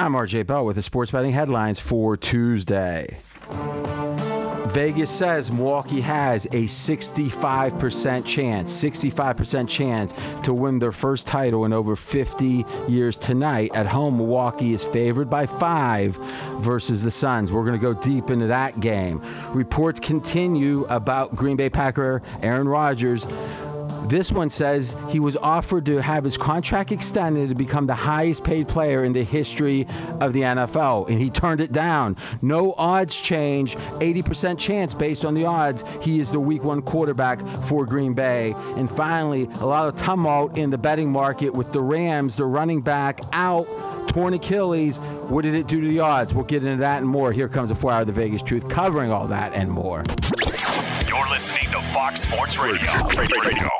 I'm RJ Bell with the sports betting headlines for Tuesday. Vegas says Milwaukee has a 65% chance, 65% chance to win their first title in over 50 years tonight. At home, Milwaukee is favored by five versus the Suns. We're going to go deep into that game. Reports continue about Green Bay Packer Aaron Rodgers this one says he was offered to have his contract extended to become the highest paid player in the history of the NFL, and he turned it down. No odds change, 80% chance based on the odds. He is the week one quarterback for Green Bay. And finally, a lot of tumult in the betting market with the Rams, the running back out torn Achilles. What did it do to the odds? We'll get into that and more. Here comes a four hour of the Vegas Truth covering all that and more. You're listening to Fox Sports Radio. Radio.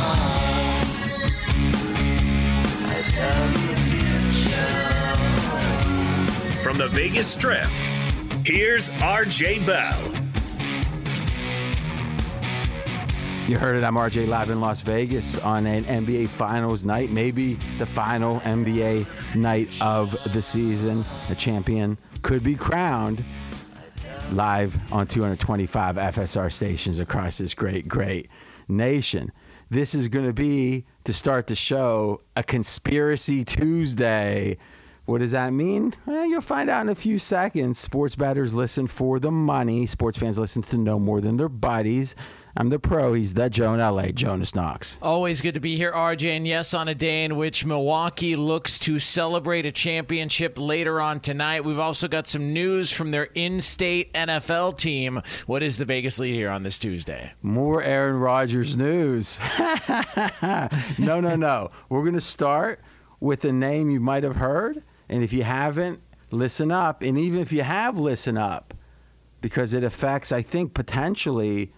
From the Vegas Strip, here's RJ Bell. You heard it. I'm RJ live in Las Vegas on an NBA Finals night, maybe the final NBA night of the season. A champion could be crowned live on 225 FSR stations across this great, great nation. This is going to be, to start the show, a Conspiracy Tuesday. What does that mean? Well, you'll find out in a few seconds. Sports batters listen for the money. Sports fans listen to no more than their buddies. I'm the pro. He's the Joe in LA, Jonas Knox. Always good to be here, RJ. And yes, on a day in which Milwaukee looks to celebrate a championship later on tonight, we've also got some news from their in state NFL team. What is the Vegas lead here on this Tuesday? More Aaron Rodgers news. no, no, no. We're going to start with a name you might have heard. And if you haven't, listen up. And even if you have, listen up because it affects, I think, potentially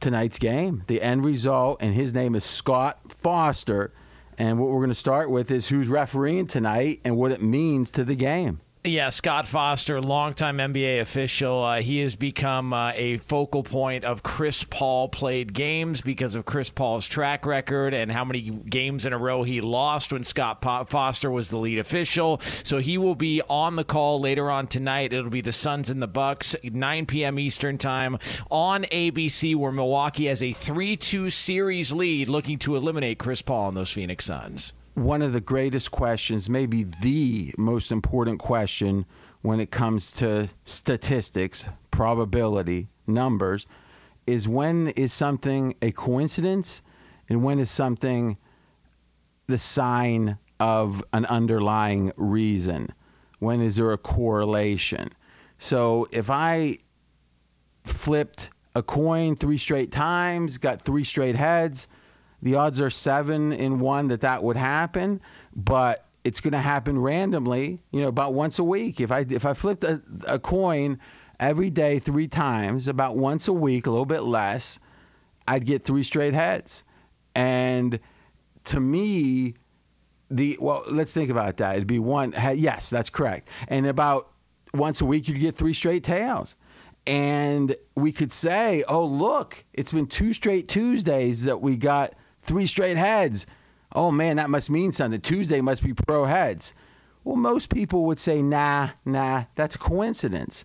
tonight's game, the end result, and his name is Scott Foster. And what we're going to start with is who's refereeing tonight and what it means to the game. Yeah, Scott Foster, longtime NBA official. Uh, he has become uh, a focal point of Chris Paul played games because of Chris Paul's track record and how many games in a row he lost when Scott Foster was the lead official. So he will be on the call later on tonight. It'll be the Suns and the Bucks, 9 p.m. Eastern time on ABC, where Milwaukee has a 3-2 series lead, looking to eliminate Chris Paul and those Phoenix Suns one of the greatest questions, maybe the most important question when it comes to statistics, probability, numbers, is when is something a coincidence and when is something the sign of an underlying reason? When is there a correlation? So if I flipped a coin three straight times, got three straight heads, the odds are seven in one that that would happen, but it's going to happen randomly. You know, about once a week. If I if I flipped a, a coin every day three times, about once a week, a little bit less, I'd get three straight heads. And to me, the well, let's think about that. It'd be one. Head, Yes, that's correct. And about once a week, you'd get three straight tails and we could say, oh, look, it's been two straight Tuesdays that we got three straight heads. Oh man, that must mean something. Tuesday must be pro heads. Well, most people would say, nah, nah, that's coincidence.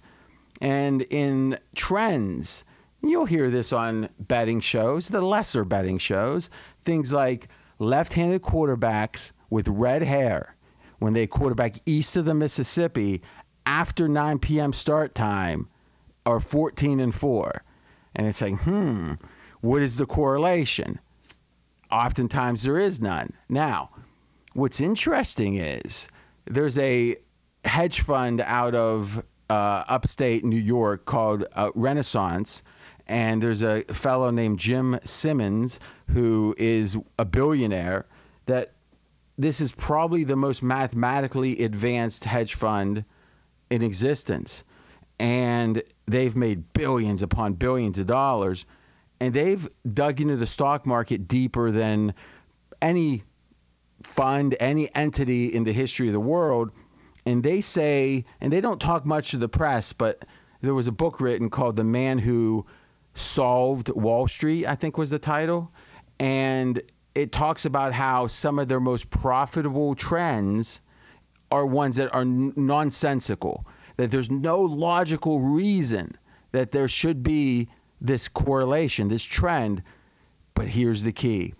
And in trends, you'll hear this on betting shows, the lesser betting shows, things like left handed quarterbacks with red hair when they quarterback east of the Mississippi after 9 p.m. start time are 14 and 4. And it's like, hmm, what is the correlation? Oftentimes there is none. Now, what's interesting is there's a hedge fund out of uh, upstate New York called uh, Renaissance, and there's a fellow named Jim Simons who is a billionaire that this is probably the most mathematically advanced hedge fund in existence. And they've made billions upon billions of dollars. And they've dug into the stock market deeper than any fund, any entity in the history of the world. And they say, and they don't talk much to the press, but there was a book written called The Man Who Solved Wall Street, I think was the title. And it talks about how some of their most profitable trends are ones that are nonsensical, that there's no logical reason that there should be this correlation, this trend. But here's the key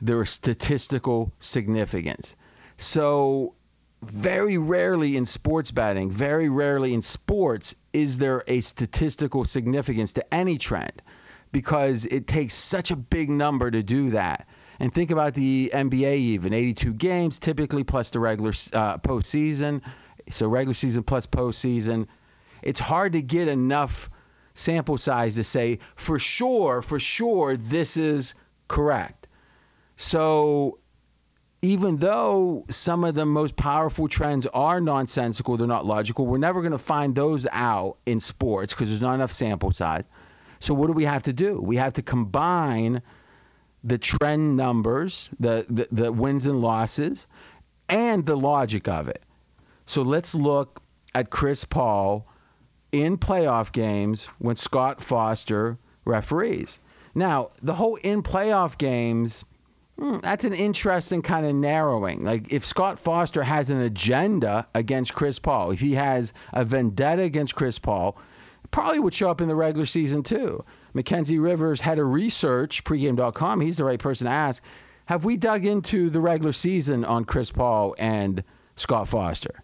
there is statistical significance. So, very rarely in sports betting, very rarely in sports, is there a statistical significance to any trend because it takes such a big number to do that. And think about the NBA, even 82 games typically plus the regular uh, postseason. So regular season plus postseason. It's hard to get enough sample size to say for sure, for sure, this is correct. So even though some of the most powerful trends are nonsensical, they're not logical, we're never going to find those out in sports because there's not enough sample size. So what do we have to do? We have to combine the trend numbers, the, the, the wins and losses, and the logic of it. So let's look at Chris Paul in playoff games when Scott Foster referees. Now, the whole in playoff games, hmm, that's an interesting kind of narrowing. Like if Scott Foster has an agenda against Chris Paul, if he has a vendetta against Chris Paul, probably would show up in the regular season too. Mackenzie Rivers had a research pregame.com. He's the right person to ask. Have we dug into the regular season on Chris Paul and Scott Foster?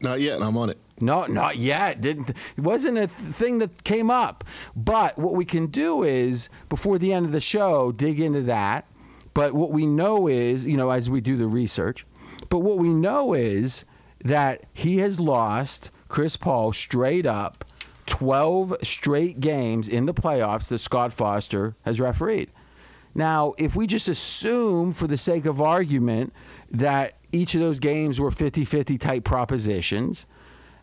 Not yet. I'm on it. No, not yet. Didn't it wasn't a thing that came up. But what we can do is before the end of the show dig into that. But what we know is, you know, as we do the research, but what we know is that he has lost Chris Paul straight up 12 straight games in the playoffs that Scott Foster has refereed. Now, if we just assume, for the sake of argument, that each of those games were 50 50 type propositions,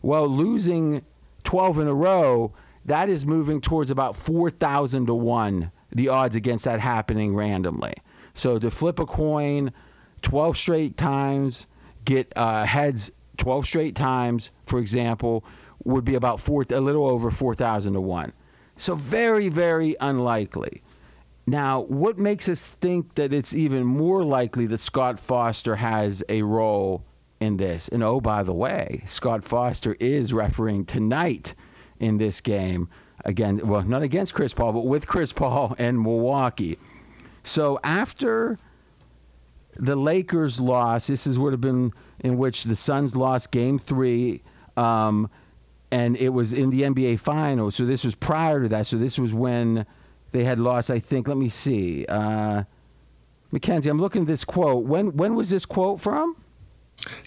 well, losing 12 in a row, that is moving towards about 4,000 to 1, the odds against that happening randomly. So to flip a coin 12 straight times, get uh, heads 12 straight times, for example, would be about four, a little over 4,000 to 1. So very, very unlikely. Now, what makes us think that it's even more likely that Scott Foster has a role in this? And oh, by the way, Scott Foster is refereeing tonight in this game again, well, not against Chris Paul, but with Chris Paul and Milwaukee. So after the Lakers loss, this is would have been in which the Suns lost Game Three. Um, and it was in the NBA Finals. So this was prior to that. So this was when they had lost. I think. Let me see. Uh, Mackenzie, I'm looking at this quote. When when was this quote from?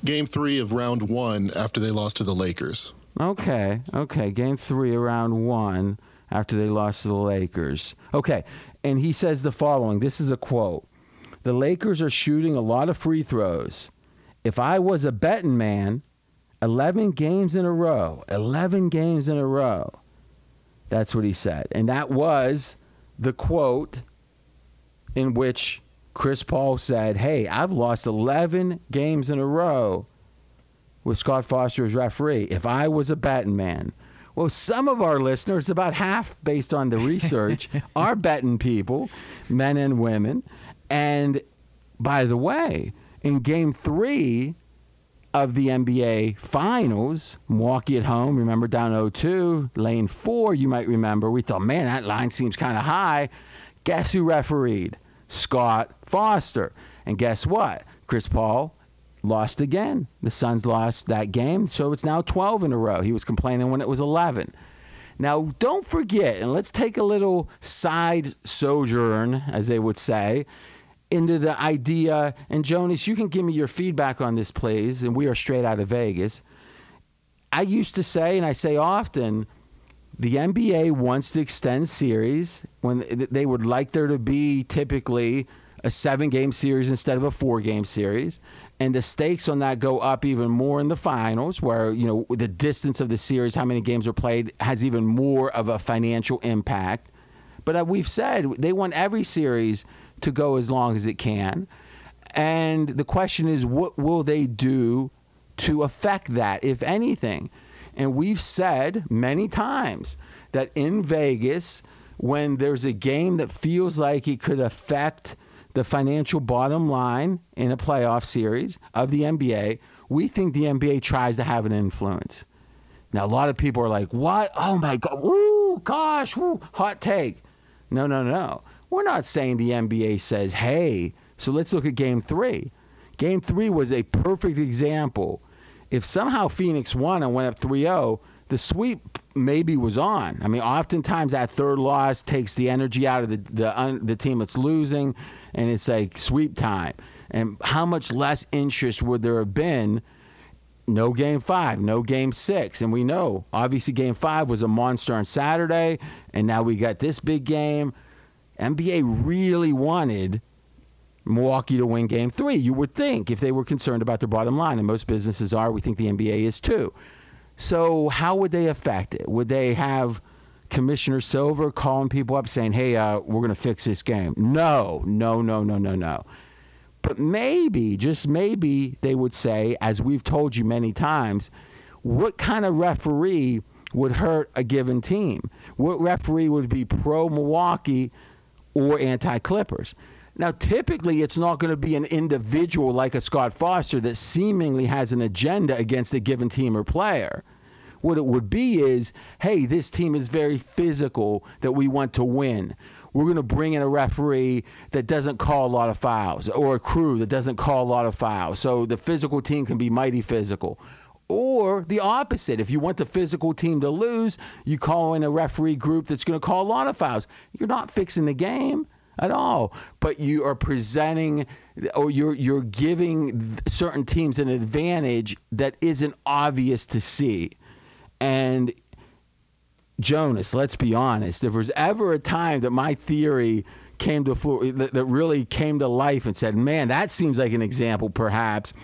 Game three of round one after they lost to the Lakers. Okay, okay. Game three around one after they lost to the Lakers. Okay, and he says the following. This is a quote. The Lakers are shooting a lot of free throws. If I was a betting man, 11 games in a row. 11 games in a row. That's what he said. And that was the quote in which Chris Paul said, Hey, I've lost 11 games in a row with Scott Foster as referee. If I was a betting man, well, some of our listeners, about half based on the research, are betting people, men and women. And by the way, in game three, of the NBA Finals, Milwaukee at home, remember down 0-2, lane four, you might remember. We thought, man, that line seems kind of high. Guess who refereed? Scott Foster. And guess what? Chris Paul lost again. The Suns lost that game, so it's now 12 in a row. He was complaining when it was 11. Now, don't forget, and let's take a little side sojourn, as they would say, into the idea. And Jonas, you can give me your feedback on this, please. And we are straight out of Vegas. I used to say, and I say often, the NBA wants to extend series when they would like there to be typically a seven game series instead of a four game series. and the stakes on that go up even more in the finals, where you know the distance of the series, how many games are played, has even more of a financial impact. But uh, we've said they want every series to go as long as it can, and the question is, what will they do to affect that, if anything? And we've said many times that in Vegas, when there's a game that feels like it could affect the financial bottom line in a playoff series of the NBA, we think the NBA tries to have an influence. Now, a lot of people are like, what? Oh my God. Ooh, gosh, woo, hot take. No, no, no. We're not saying the NBA says, hey, so let's look at game three. Game three was a perfect example. If somehow Phoenix won and went up 3 0, the sweep maybe was on. I mean, oftentimes that third loss takes the energy out of the the, un, the team that's losing, and it's like sweep time. And how much less interest would there have been? No game five, no game six, and we know obviously game five was a monster on Saturday, and now we got this big game. NBA really wanted Milwaukee to win game three. You would think if they were concerned about their bottom line, and most businesses are, we think the NBA is too. So how would they affect it? Would they have Commissioner Silver calling people up saying, "Hey, uh, we're going to fix this game"? No, no, no, no, no, no. But maybe, just maybe, they would say, as we've told you many times, what kind of referee would hurt a given team? What referee would be pro Milwaukee or anti Clippers? Now, typically, it's not going to be an individual like a Scott Foster that seemingly has an agenda against a given team or player. What it would be is, hey, this team is very physical that we want to win. We're going to bring in a referee that doesn't call a lot of fouls or a crew that doesn't call a lot of fouls. So the physical team can be mighty physical. Or the opposite. If you want the physical team to lose, you call in a referee group that's going to call a lot of fouls. You're not fixing the game at all. But you are presenting or you're you're giving certain teams an advantage that isn't obvious to see. And Jonas, let's be honest, if there was ever a time that my theory came to that really came to life and said, "Man, that seems like an example perhaps."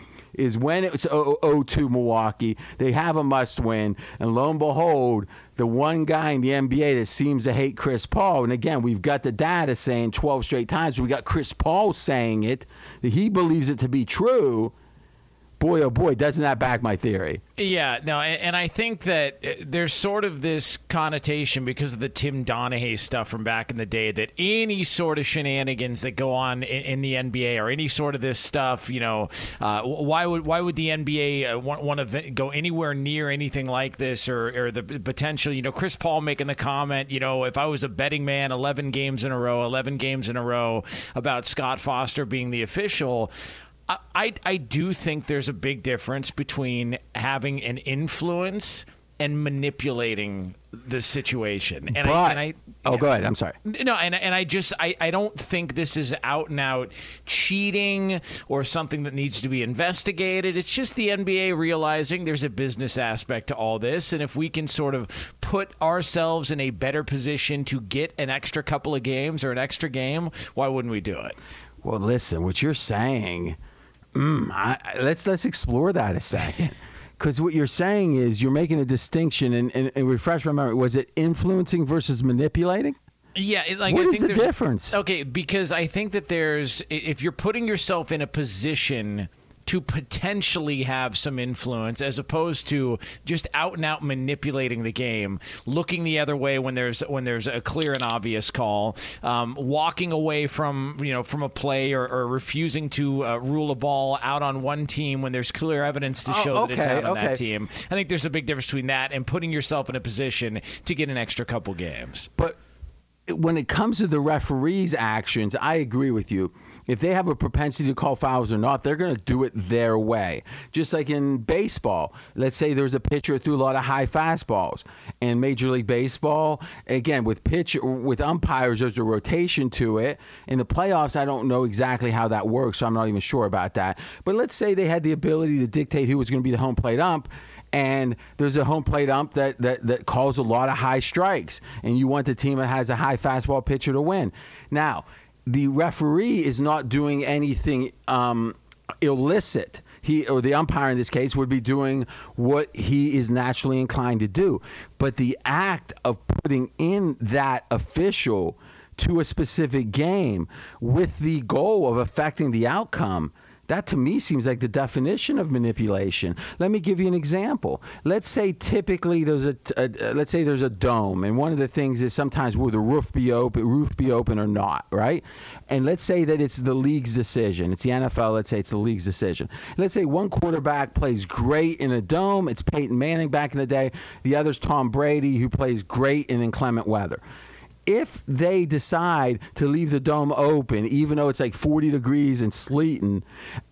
Is when it was 0-2 Milwaukee. They have a must win, and lo and behold, the one guy in the NBA that seems to hate Chris Paul, and again, we've got the data saying 12 straight times. We got Chris Paul saying it that he believes it to be true boy, oh boy, doesn't that back my theory? Yeah, no, and, I think that uh, there's sort of this connotation because of the Tim Donahue stuff from back in the day that any sort of shenanigans that go on in, the NBA or any sort of this stuff, you know, uh, why would why would the NBA uh, want, want to go anywhere near anything like this or, or the potential? You know, Chris Paul making the comment, you know, if I was a betting man, 11 games in a row, 11 games in a row about Scott Foster being the official. I, I do think there's a big difference between having an influence and manipulating the situation. And but, I, and I oh, go ahead. I'm sorry. No, and and I just I, I don't think this is out and out cheating or something that needs to be investigated. It's just the NBA realizing there's a business aspect to all this, and if we can sort of put ourselves in a better position to get an extra couple of games or an extra game, why wouldn't we do it? Well, listen, what you're saying Mm, I, let's let's explore that a second. Because what you're saying is you're making a distinction, and, and, and refresh my memory. Was it influencing versus manipulating? Yeah, like what I is the difference? Okay, because I think that there's if you're putting yourself in a position to potentially have some influence as opposed to just out and out manipulating the game, looking the other way when there's when there's a clear and obvious call, um, walking away from you know from a play or, or refusing to uh, rule a ball out on one team when there's clear evidence to show oh, okay, that it's out on okay. that team. I think there's a big difference between that and putting yourself in a position to get an extra couple games. But when it comes to the referees' actions, I agree with you if they have a propensity to call fouls or not, they're going to do it their way. Just like in baseball, let's say there's a pitcher threw a lot of high fastballs. In Major League Baseball, again with pitch with umpires, there's a rotation to it. In the playoffs, I don't know exactly how that works, so I'm not even sure about that. But let's say they had the ability to dictate who was going to be the home plate ump and there's a home plate ump that, that, that calls a lot of high strikes, and you want the team that has a high fastball pitcher to win. Now, the referee is not doing anything um, illicit. He or the umpire in this case would be doing what he is naturally inclined to do. But the act of putting in that official to a specific game with the goal of affecting the outcome that to me seems like the definition of manipulation. Let me give you an example. Let's say typically there's a, a, let's say there's a dome, and one of the things is sometimes will the roof be open, roof be open or not, right? And let's say that it's the league's decision. It's the NFL. Let's say it's the league's decision. Let's say one quarterback plays great in a dome. It's Peyton Manning back in the day. The other's Tom Brady, who plays great in inclement weather if they decide to leave the dome open, even though it's like 40 degrees and sleeting,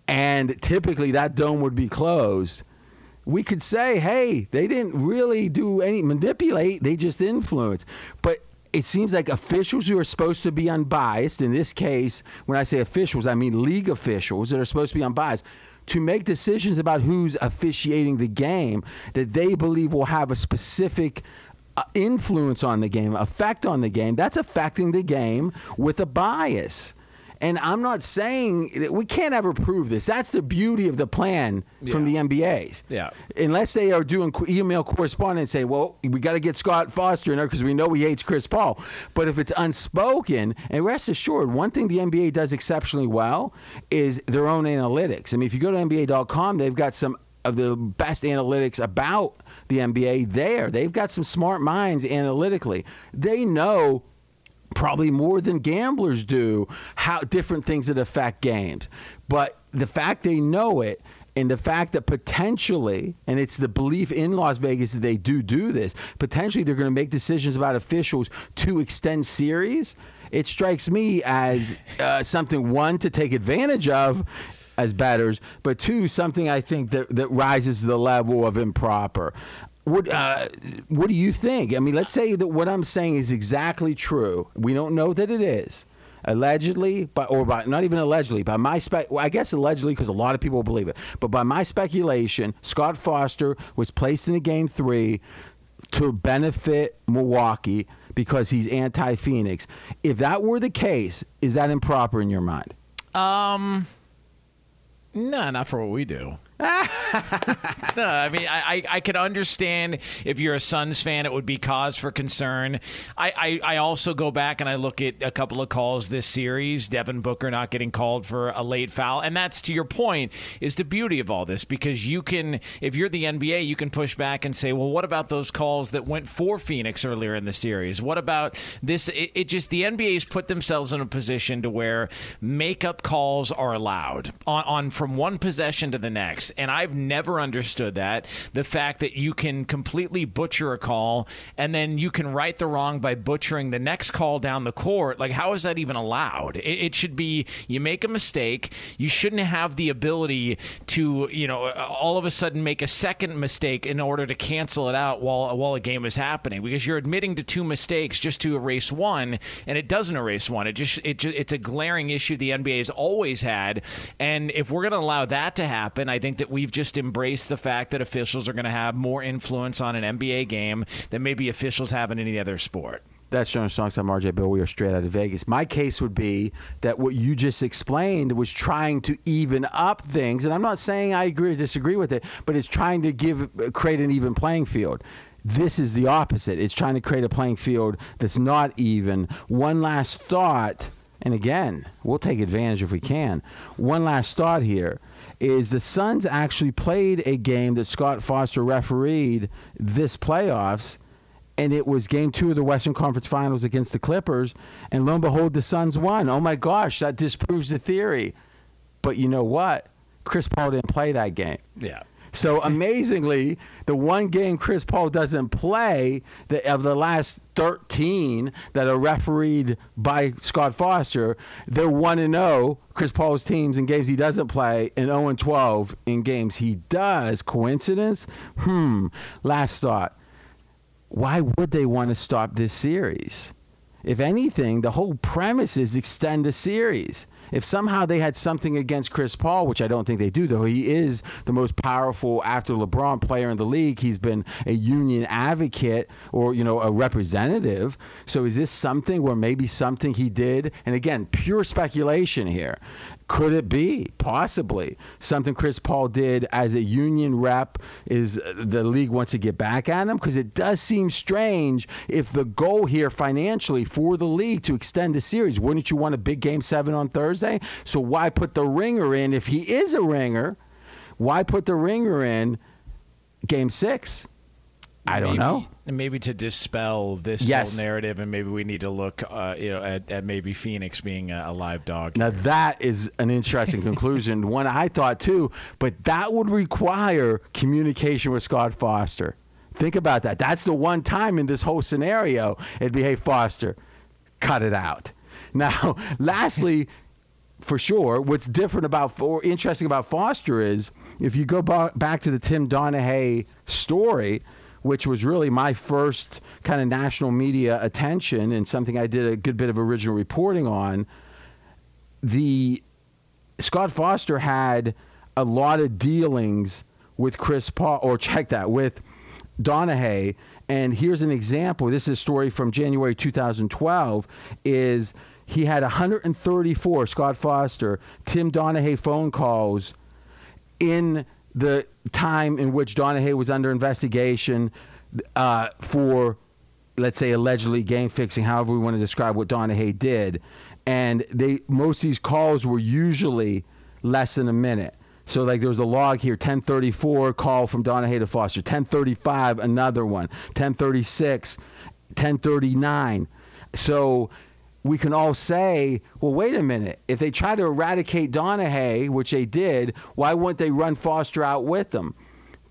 and typically that dome would be closed, we could say, hey, they didn't really do any manipulate, they just influence. But it seems like officials who are supposed to be unbiased, in this case, when I say officials, I mean league officials that are supposed to be unbiased, to make decisions about who's officiating the game that they believe will have a specific uh, influence on the game, effect on the game, that's affecting the game with a bias. And I'm not saying that we can't ever prove this. That's the beauty of the plan yeah. from the NBAs. Yeah. Unless they are doing email correspondence and say, well, we got to get Scott Foster in there because we know he hates Chris Paul. But if it's unspoken, and rest assured, one thing the NBA does exceptionally well is their own analytics. I mean, if you go to NBA.com, they've got some of the best analytics about the NBA there. They've got some smart minds analytically. They know probably more than gamblers do how different things that affect games. But the fact they know it and the fact that potentially, and it's the belief in Las Vegas that they do do this, potentially they're going to make decisions about officials to extend series. It strikes me as uh, something one to take advantage of, as batters, but two, something I think that, that rises to the level of improper. What uh, what do you think? I mean, let's say that what I'm saying is exactly true. We don't know that it is. Allegedly, by, or by not even allegedly, by my spec, well, I guess allegedly because a lot of people believe it. But by my speculation, Scott Foster was placed in the game three to benefit Milwaukee because he's anti-Phoenix. If that were the case, is that improper in your mind? Um, no, not for what we do. no, I mean, I, I could understand if you're a Suns fan, it would be cause for concern. I, I, I, also go back and I look at a couple of calls this series, Devin Booker not getting called for a late foul. And that's, to your point, is the beauty of all this because you can, if you're the NBA, you can push back and say, well, what about those calls that went for Phoenix earlier in the series? What about this? It, it just, the NBA's put themselves in a position to where makeup calls are allowed on, on from one possession to the next and I've never understood that. The fact that you can completely butcher a call and then you can right the wrong by butchering the next call down the court. Like, how is that even allowed? It, it should be you make a mistake, you shouldn't have the ability to, you know, uh, all of a sudden make a second mistake in order to cancel it out while while a game is happening because you're admitting to two mistakes just to erase one, and it doesn't erase one. It just it just, it's a glaring issue the NBA has always had, and if we're going to allow that to happen, I think that we've just embraced the fact that officials are going to have more influence on an NBA game than maybe officials have in any other sport. That's Jonas Knox. I'm RJ Bell. We are straight out of Vegas. My case would be that what you just explained was trying to even up things, and I'm not saying I agree or disagree with it, but it's trying to give create an even playing field. This is the opposite. It's trying to create a playing field that's not even. One last thought, and again, we'll take advantage if we can. One last thought here is the Suns actually played a game that Scott Foster refereed this playoffs, and it was game two of the Western Conference Finals against the Clippers, and lo and behold, the Suns won. Oh my gosh, that disproves the theory. But you know what? Chris Paul didn't play that game. Yeah. So amazingly, the one game Chris Paul doesn't play the, of the last 13 that are refereed by Scott Foster, they're 1 and 0 Chris Paul's teams in games he doesn't play and 0 and 12 in games he does. Coincidence? Hmm. Last thought. Why would they want to stop this series? If anything, the whole premise is extend the series If somehow they had something against Chris Paul, which I don't think they do, though he is the most powerful after LeBron player in the league, he's been a union advocate or you know a representative. So is this something where maybe something he did? And again, pure speculation here. Could it be possibly something Chris Paul did as a union rep? Is uh, the league wants to get back at him? Because it does seem strange if the goal here financially for the league to extend the series, wouldn't you want a big game seven on Thursday? So why put the ringer in if he is a ringer? Why put the ringer in game six? I don't maybe, know. Maybe to dispel this Yes. whole narrative, and maybe we need to look, uh, you know, at, at maybe Phoenix being a, a live dog. Now that is an interesting conclusion, one I thought too, but that would require communication with Scott Foster. Think about that. That's the one time in this whole scenario it'd be, hey Foster, cut it out. Now, lastly, for sure, what's different about or interesting about Foster is if you go ba- back to the Tim Donahue story, which was really my first kind of national media attention and something I did a good bit of original reporting on. The Scott Foster had a lot of dealings with Chris Paul, or check that with Donahue. And here's an example. This is a story from January 2012. Is he had 134 Scott Foster Tim Donahue phone calls in the time in which Donahue was under investigation uh, for, let's say, allegedly game fixing, however we want to describe what Donahue did. And they most of these calls were usually less than a minute. So like there was a log here, 1034 call from Donahue to Foster, 1035 another one, 1036, 1039. So we can all say, well, wait a minute. If they try to eradicate Donahue, which they did, why wouldn't they run Foster out with them?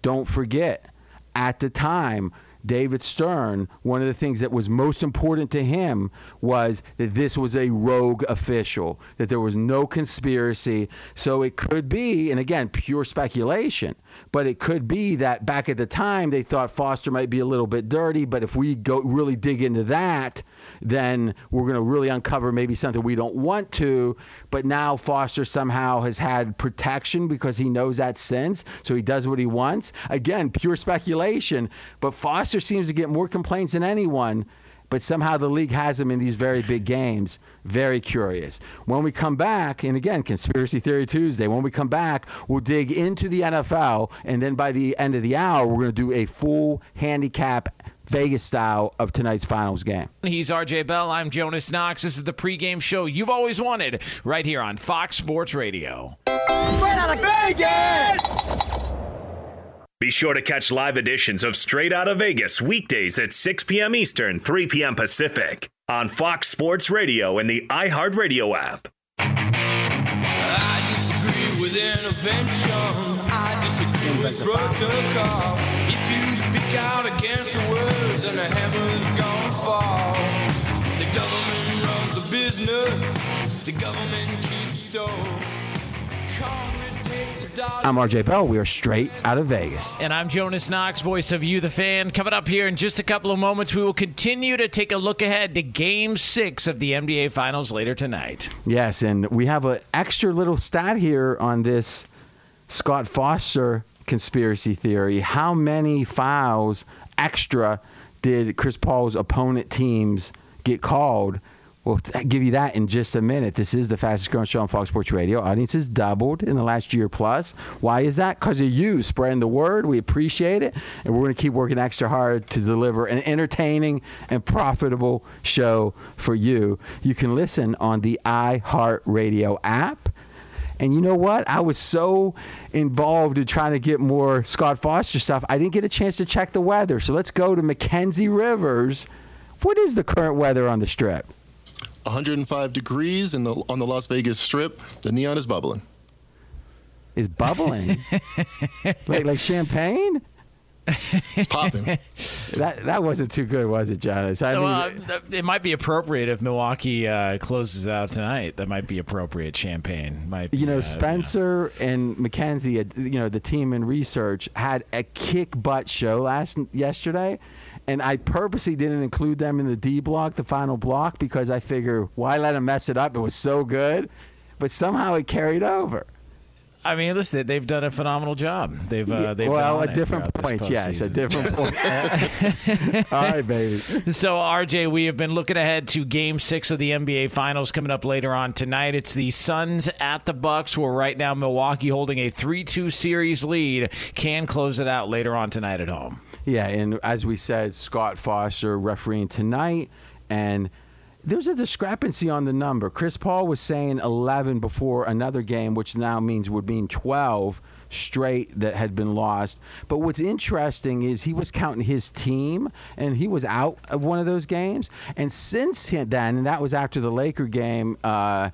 Don't forget, at the time, David Stern, one of the things that was most important to him was that this was a rogue official, that there was no conspiracy. So it could be, and again, pure speculation, but it could be that back at the time they thought Foster might be a little bit dirty, but if we go really dig into that, then we're going to really uncover maybe something we don't want to. But now Foster somehow has had protection because he knows that sense, so he does what he wants. Again, pure speculation, but Foster seems to get more complaints than anyone. But somehow the league has him in these very big games. Very curious. When we come back, and again, Conspiracy Theory Tuesday, when we come back, we'll dig into the NFL, and then by the end of the hour, we're going to do a full handicap Vegas style of tonight's finals game. He's RJ Bell. I'm Jonas Knox. This is the pregame show you've always wanted right here on Fox Sports Radio. Straight out of Vegas! Be sure to catch live editions of Straight Out of Vegas weekdays at 6 p.m. Eastern, 3 p.m. Pacific on Fox Sports Radio and the iHeartRadio app. I the heavens gonna fall. The government runs a business. The government keeps stores. Congress takes a dollar. I'm RJ Bell. We are straight out of Vegas. And I'm Jonas Knox, voice of You, the fan. Coming up here in just a couple of moments, we will continue to take a look ahead to Game 6 of the NBA Finals later tonight. Yes, and we have an extra little stat here on this Scott Foster conspiracy theory. How many fouls extra did Chris Paul's opponent teams get called? We'll give you that in just a minute. This is the fastest growing show on Fox Sports Radio. Audiences doubled in the last year plus. Why is that? Because of you spreading the word. We appreciate it. And we're going to keep working extra hard to deliver an entertaining and profitable show for you. You can listen on the iHeartRadio app. And you know what? I was so involved in trying to get more Scott Foster stuff, I didn't get a chance to check the weather. So let's go to Mackenzie Rivers. What is the current weather on the strip? 105 degrees in the on the Las Vegas Strip. The neon is bubbling. Is bubbling like like champagne? It's popping. That that wasn't too good, was it, Jonas? I Well, mean, uh, it might be appropriate if Milwaukee uh, closes out tonight. That might be appropriate. Champagne might. Be, you know, uh, Spencer and Mackenzie, uh, you know, the team in research had a kick butt show last yesterday, and I purposely didn't include them in the D block, the final block, because I figure why let them mess it up? It was so good. but somehow it carried over. I mean, listen, they've done a phenomenal job. They've, uh, they've well, at different points, yes, at different points. All right, baby. So, RJ, we have been looking ahead to Game Six of the NBA Finals coming up later on tonight. It's the Suns at the Bucks. We're right now Milwaukee holding a three-two series lead can close it out later on tonight at home. Yeah, and as we said, Scott Foster refereeing tonight, and there's a discrepancy on the number. Chris Paul was saying 11 before another game, which now means would mean 12 straight that had been lost. But what's interesting is he was counting his team, and he was out of one of those games. And since then, and that was after the Laker game uh,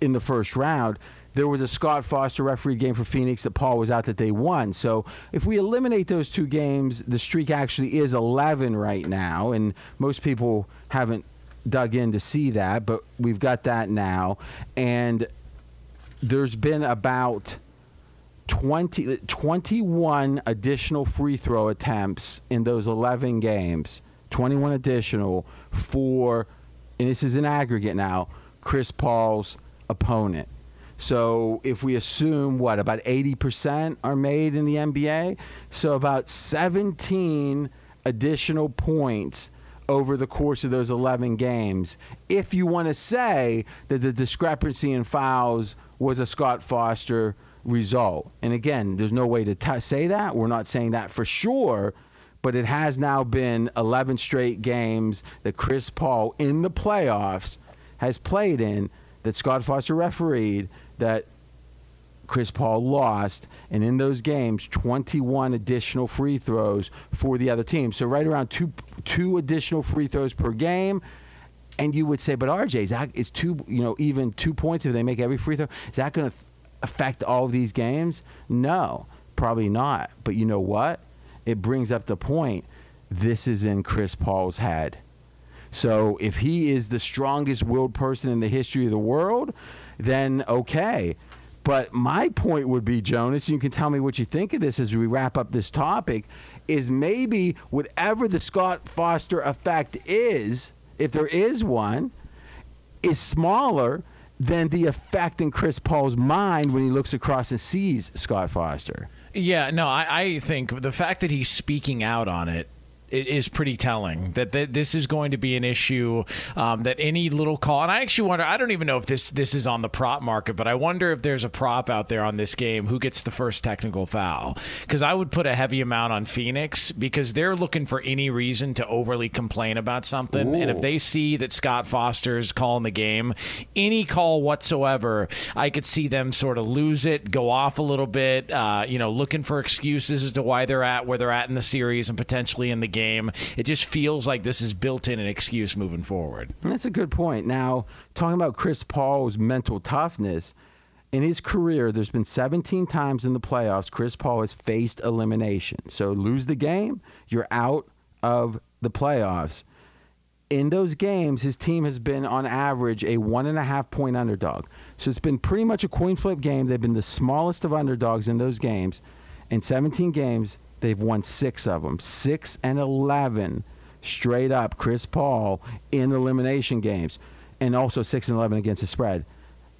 in the first round. There was a Scott Foster referee game for Phoenix that Paul was out that they won. So if we eliminate those two games, the streak actually is 11 right now, and most people haven't dug in to see that, but we've got that now. And there's been about 20, 21 additional free throw attempts in those 11 games. 21 additional for, and this is an aggregate now, Chris Paul's opponent. So if we assume what about 80% are made in the NBA, so about 17 additional points over the course of those 11 games. If you want to say that the discrepancy in fouls was a Scott Foster result. And again, there's no way to t- say that. We're not saying that for sure, but it has now been 11 straight games that Chris Paul in the playoffs has played in that Scott Foster refereed that Chris Paul lost, and in those games, 21 additional free throws for the other team. So right around two two additional free throws per game. And you would say, but RJ, is two you know even two points if they make every free throw? Is that going to affect all of these games? No, probably not. But you know what? It brings up the point. This is in Chris Paul's head. So if he is the strongest willed person in the history of the world, then okay. But my point would be, Jonas, you can tell me what you think of this as we wrap up this topic, is maybe whatever the Scott Foster effect is, if there is one, is smaller than the effect in Chris Paul's mind when he looks across and sees Scott Foster. Yeah, no, I, I think the fact that he's speaking out on it is pretty telling that th- this is going to be an issue um, that any little call and I actually wonder I don't even know if this this is on the prop market but I wonder if there's a prop out there on this game who gets the first technical foul. Because I would put a heavy amount on Phoenix because they're looking for any reason to overly complain about something. And if they see that Scott Foster's calling the game any call whatsoever I could see them sort of lose it go off a little bit uh, you know looking for excuses as to why they're at where they're at in the series and potentially in the game it just feels like this is built in an excuse moving forward That's a good point. Now, talking about Chris Paul's mental toughness, in his career, there's been 17 times in the playoffs Chris Paul has faced elimination. So lose the game, you're out of the playoffs. In those games, his team has been on average a one and a half point underdog. So it's been pretty much a coin flip game. They've been the smallest of underdogs in those games. In 17 games, they've won six of them, six and 11 straight up. Chris Paul in elimination games, and also six and 11 against the spread.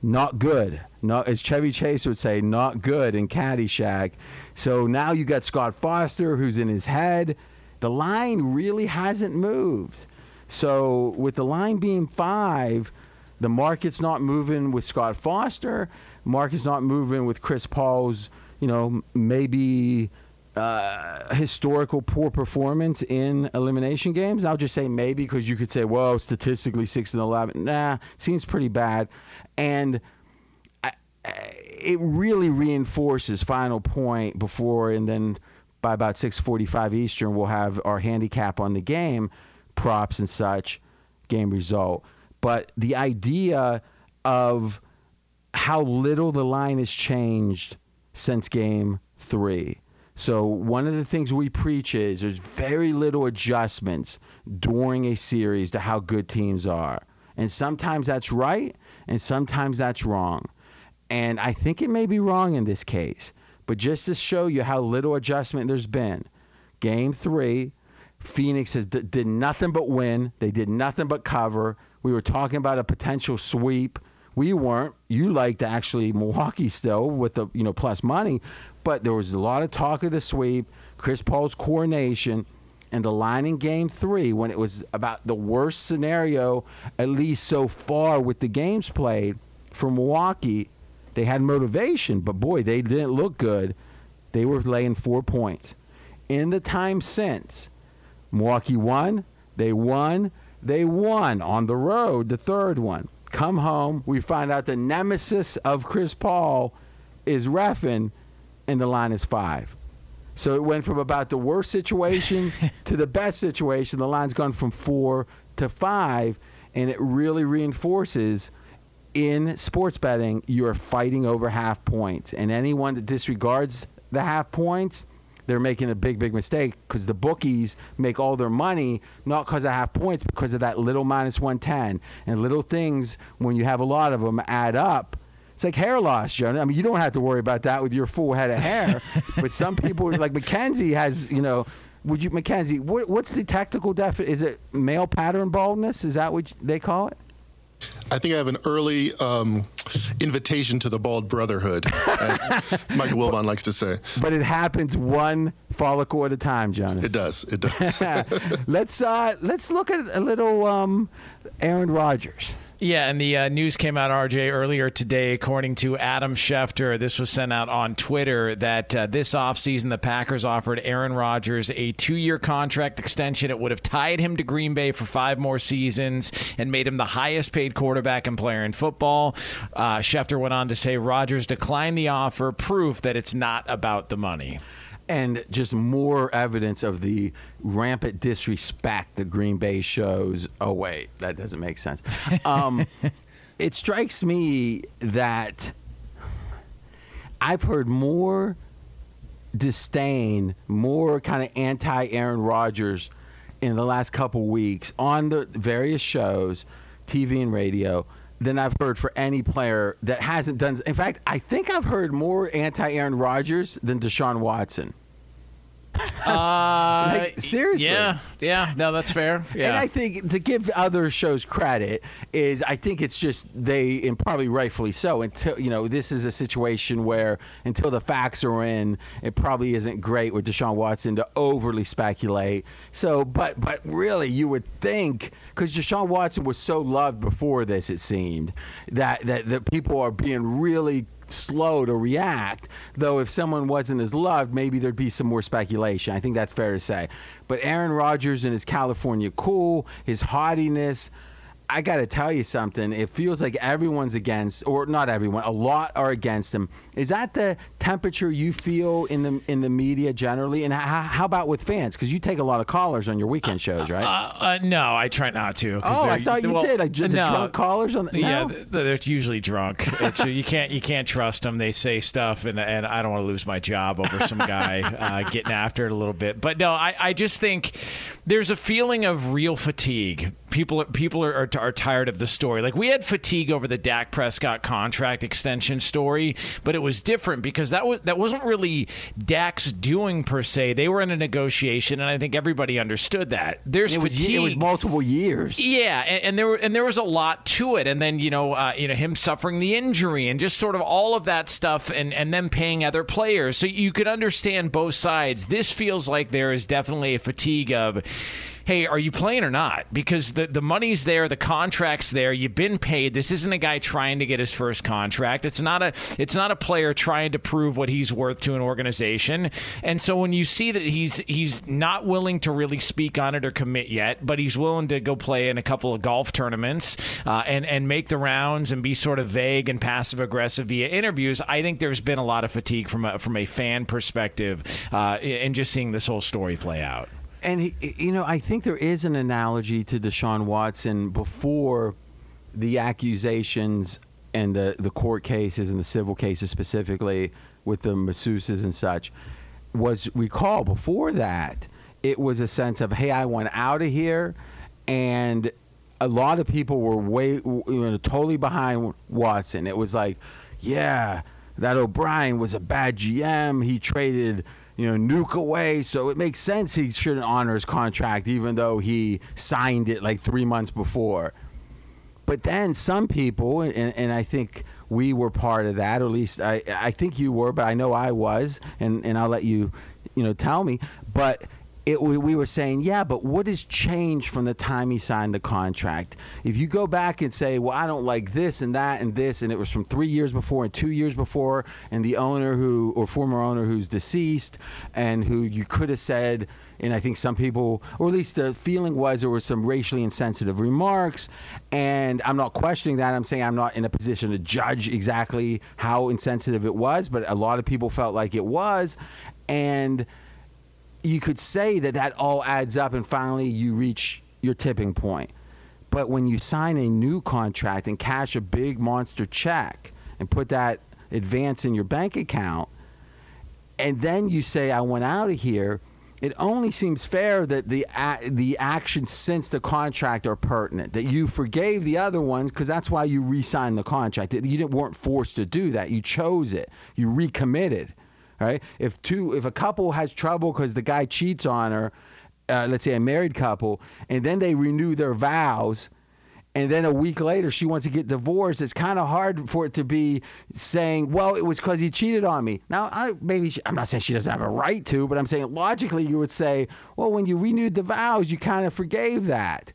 Not good. Not as Chevy Chase would say, not good in Caddyshack. So now you got Scott Foster, who's in his head. The line really hasn't moved. So with the line being five, the market's not moving with Scott Foster. Market's not moving with Chris Paul's, you know, maybe uh, historical poor performance in elimination games. I'll just say maybe because you could say, well, statistically six and eleven. Nah, seems pretty bad, and I, it really reinforces final point before and then by about 6:45 Eastern we'll have our handicap on the game, props and such, game result. But the idea of how little the line has changed since game three. So one of the things we preach is there's very little adjustments during a series to how good teams are. And sometimes that's right and sometimes that's wrong. And I think it may be wrong in this case. But just to show you how little adjustment there's been, game three, Phoenix has d- did nothing but win. They did nothing but cover. We were talking about a potential sweep. We weren't. You liked actually Milwaukee still with the you know plus money, but there was a lot of talk of the sweep, Chris Paul's coronation, and the line in Game Three when it was about the worst scenario, at least so far with the games played for Milwaukee. They had motivation, but boy, they didn't look good. They were laying four points. In the time since, Milwaukee won. They won. They won on the road, the third one. Come home, we find out the nemesis of Chris Paul is refing, and the line is five. So it went from about the worst situation to the best situation. The line's gone from four to five, and it really reinforces in sports betting you're fighting over half points. And anyone that disregards the half points, they're making a big, big mistake because the bookies make all their money not because of half points, because of that little minus 110. And little things, when you have a lot of them, add up. It's like hair loss, Jonas. I mean, you don't have to worry about that with your full head of hair. but some people, like Mackenzie, has, you know, would you, Mackenzie, what, what's the technical definition? Is it male pattern baldness? Is that what they call it? I think I have an early um, invitation to the bald brotherhood, as Michael Wilbon likes to say. But it happens one follicle at a time, Jonas. It does. It does. let's uh, let's look at a little um, Aaron Rodgers. Yeah, and the uh, news came out, RJ, earlier today, according to Adam Schefter. This was sent out on Twitter that uh, this offseason the Packers offered Aaron Rodgers a two year contract extension. It would have tied him to Green Bay for five more seasons and made him the highest paid quarterback and player in football. Uh, Schefter went on to say Rodgers declined the offer, proof that it's not about the money and just more evidence of the rampant disrespect that Green Bay shows. Oh wait, that doesn't make sense. Um, it strikes me that I've heard more disdain, more kind of anti Aaron Rodgers in the last couple weeks on the various shows, TV and radio than I've heard for any player that hasn't done. In fact, I think I've heard more anti-Aaron Rodgers than Deshaun Watson. Uh, like, seriously. Yeah, yeah, no, that's fair. Yeah. And I think to give other shows credit is I think it's just they and probably rightfully so until you know this is a situation where until the facts are in, it probably isn't great with Deshaun Watson to overly speculate. So, but but really, you would think because Deshaun Watson was so loved before this, it seemed that that that people are being really slow to react. Though if someone wasn't as loved, maybe there'd be some more speculation. I think that's fair to say. But Aaron Rodgers and his California cool, his haughtiness, I got to tell you something. It feels like everyone's against, or not everyone, a lot are against him. Is that the temperature you feel in the in the media generally? And how, how about with fans? Because you take a lot of callers on your weekend shows, right? Uh, uh, no, I try not to. Oh, I thought you well, did. I, the no, drunk callers on the, Yeah, they're usually drunk. It's, you can't you can't trust them. They say stuff, and and I don't want to lose my job over some guy uh, getting after it a little bit. But no, I, I just think there's a feeling of real fatigue. People people are, are, are tired of the story. Like we had fatigue over the Dak Prescott contract extension story, but it was different because that was that wasn't really Dak's doing per se. They were in a negotiation, and I think everybody understood that. There's It was, fatigue. it was multiple years. Yeah, and, and there were, and there was a lot to it, and then you know, uh, you know, him suffering the injury, and just sort of all of that stuff, and and then paying other players. So you could understand both sides. This feels like there is definitely a fatigue of. Hey, are you playing or not? Because the, the money's there, the contract's there, you've been paid. This isn't a guy trying to get his first contract. It's not a it's not a player trying to prove what he's worth to an organization. And so when you see that he's he's not willing to really speak on it or commit yet, but he's willing to go play in a couple of golf tournaments uh, and and make the rounds and be sort of vague and passive aggressive via interviews, I think there's been a lot of fatigue from a from a fan perspective uh, in just seeing this whole story play out. And you know, I think there is an analogy to Deshaun Watson before the accusations and the the court cases and the civil cases specifically with the masseuses and such. Was recall before that it was a sense of hey I want out of here. And a lot of people were way you know totally behind Watson. It was like yeah that O'Brien was a bad GM he traded you know, Nuk away. So it makes sense he shouldn't honor his contract, even though he signed it like three months before. But then some people, and, and I think we were part of that, or at least I, I think you were, but I know I was, and, and I'll let you, you know, tell me. But it, we, we were saying, yeah, but what has changed from the time he signed the contract? If you go back and say, well, I don't like this and that and this, and it was from three years before and two years before, and the owner who, or former owner who's deceased, and who you could have said, and I think some people, or at least the feeling was there were some racially insensitive remarks, and I'm not questioning that. I'm saying I'm not in a position to judge exactly how insensitive it was, but a lot of people felt like it was, and you could say that that all adds up and finally you reach your tipping point. But when you sign a new contract and cash a big monster check and put that advance in your bank account, and then you say, I went out of here, it only seems fair that the the actions since the contract are pertinent. That you forgave the other ones because that's why you re-signed the contract. You didn't weren't forced to do that. You chose it. You recommitted right? If two, if a couple has trouble because the guy cheats on her, uh, let's say a married couple, and then they renew their vows, and then a week later she wants to get divorced, it's kind of hard for it to be saying, well, it was because he cheated on me. Now, I maybe she, I'm not saying she doesn't have a right to, but I'm saying logically you would say, well, when you renewed the vows, you kind of forgave that.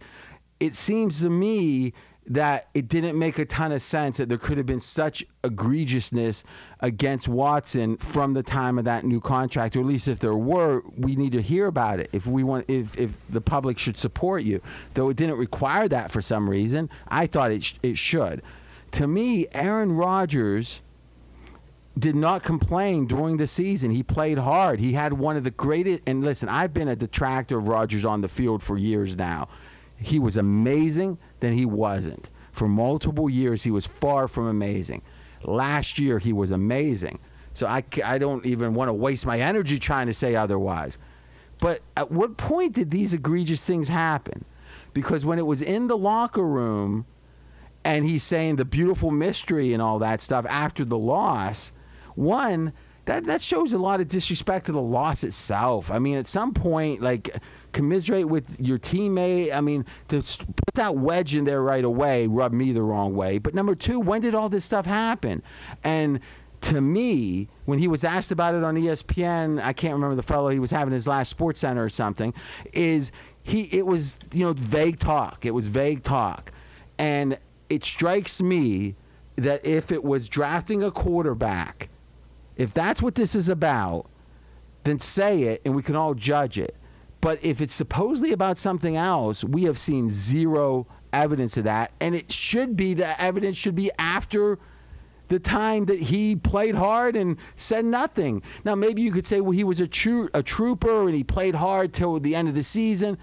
It seems to me that it didn't make a ton of sense that there could have been such egregiousness against Watson from the time of that new contract, or at least if there were, we need to hear about it if we want if if the public should support you. Though it didn't require that for some reason, I thought it sh- it should. To me, Aaron Rodgers did not complain during the season. He played hard. He had one of the greatest. And listen, I've been a detractor of Rodgers on the field for years now. He was amazing then he wasn't. For multiple years, he was far from amazing. Last year, he was amazing. So I, I don't even want to waste my energy trying to say otherwise. But at what point did these egregious things happen? Because when it was in the locker room and he's saying the beautiful mystery and all that stuff after the loss, one, that, that shows a lot of disrespect to the loss itself. I mean, at some point, like commiserate with your teammate. I mean, to put that wedge in there right away rubbed me the wrong way. But number two, when did all this stuff happen? And to me, when he was asked about it on ESPN, I can't remember the fellow he was having his last Sports Center or something, is he it was you know vague talk. It was vague talk, and it strikes me that if it was drafting a quarterback, if that's what this is about, then say it and we can all judge it. But if it's supposedly about something else, we have seen zero evidence of that. And it should be the evidence should be after the time that he played hard and said nothing. Now, maybe you could say, well, he was a, tro- a trooper and he played hard till the end of the season.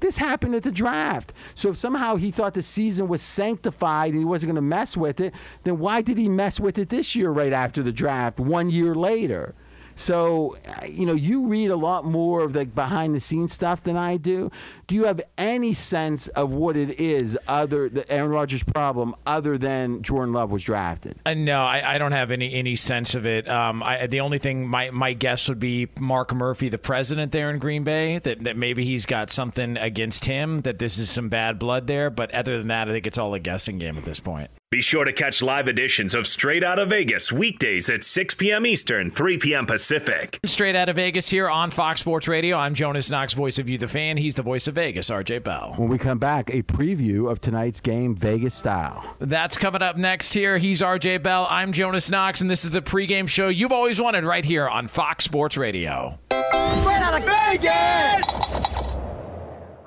This happened at the draft. So if somehow he thought the season was sanctified and he wasn't going to mess with it, then why did he mess with it this year right after the draft, one year later? So, you know, you read a lot more of the behind the scenes stuff than I do. Do you have any sense of what it is other the Aaron Rodgers' problem other than Jordan Love was drafted? Uh, no, I, I, don't have any any sense of it. Um, I, the only thing my my guess would be Mark Murphy, the president there in Green Bay, that that maybe he's got something against him, that this is some bad blood there. But other than that, I think it's all a guessing game at this point. Be sure to catch live editions of Straight Outta Vegas weekdays at 6 p.m. Eastern, 3 p.m. Pacific. Straight Outta Vegas here on Fox Sports Radio. I'm Jonas Knox, voice of you, the fan. He's the voice of Vegas, RJ Bell. When we come back, a preview of tonight's game, Vegas style. That's coming up next here. He's RJ Bell. I'm Jonas Knox, and this is the pregame show you've always wanted right here on Fox Sports Radio. Straight Outta Vegas!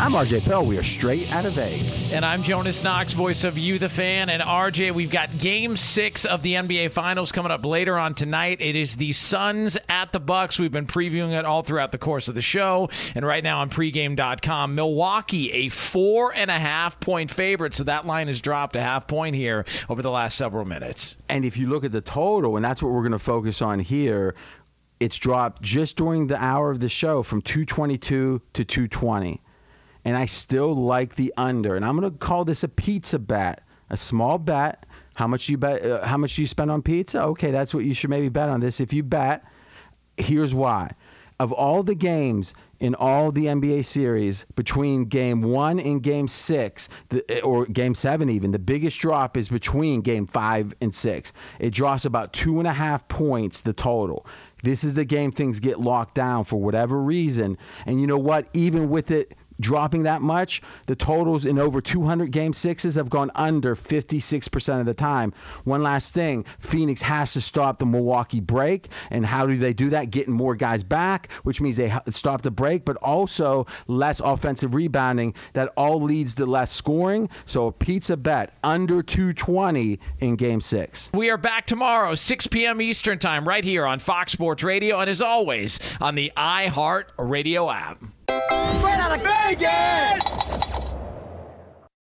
I'm RJ Bell. We are straight out of Vegas. And I'm Jonas Knox, voice of You, the fan. And RJ, we've got game six of the NBA Finals coming up later on tonight. It is the Suns at the Bucks. We've been previewing it all throughout the course of the show. And right now on pregame.com, Milwaukee, a four and a half point favorite. So that line has dropped a half point here over the last several minutes. And if you look at the total, and that's what we're going to focus on here, it's dropped just during the hour of the show from 222 to 220 and I still like the under. And I'm going to call this a pizza bet, a small bet. How much you bet? Uh, how much do you spend on pizza? Okay, that's what you should maybe bet on this. If you bet, here's why. Of all the games in all the NBA series between game one and game six, the, or game seven even, the biggest drop is between game five and six. It drops about two and a half points the total. This is the game things get locked down for whatever reason. And you know what? Even with it dropping that much, the totals in over 200 game sixes have gone under 56% of the time. One last thing Phoenix has to stop the Milwaukee break. And how do they do that? Getting more guys back, which means they stop the break, but also less offensive rebounding. That all leads to less scoring. So a pizza bet under 220 in game six. We are back tomorrow, 6 p.m. Eastern Time, right here on Fox Sports Radio, and as always, on the iHeart Radio app. Straight out of Vegas!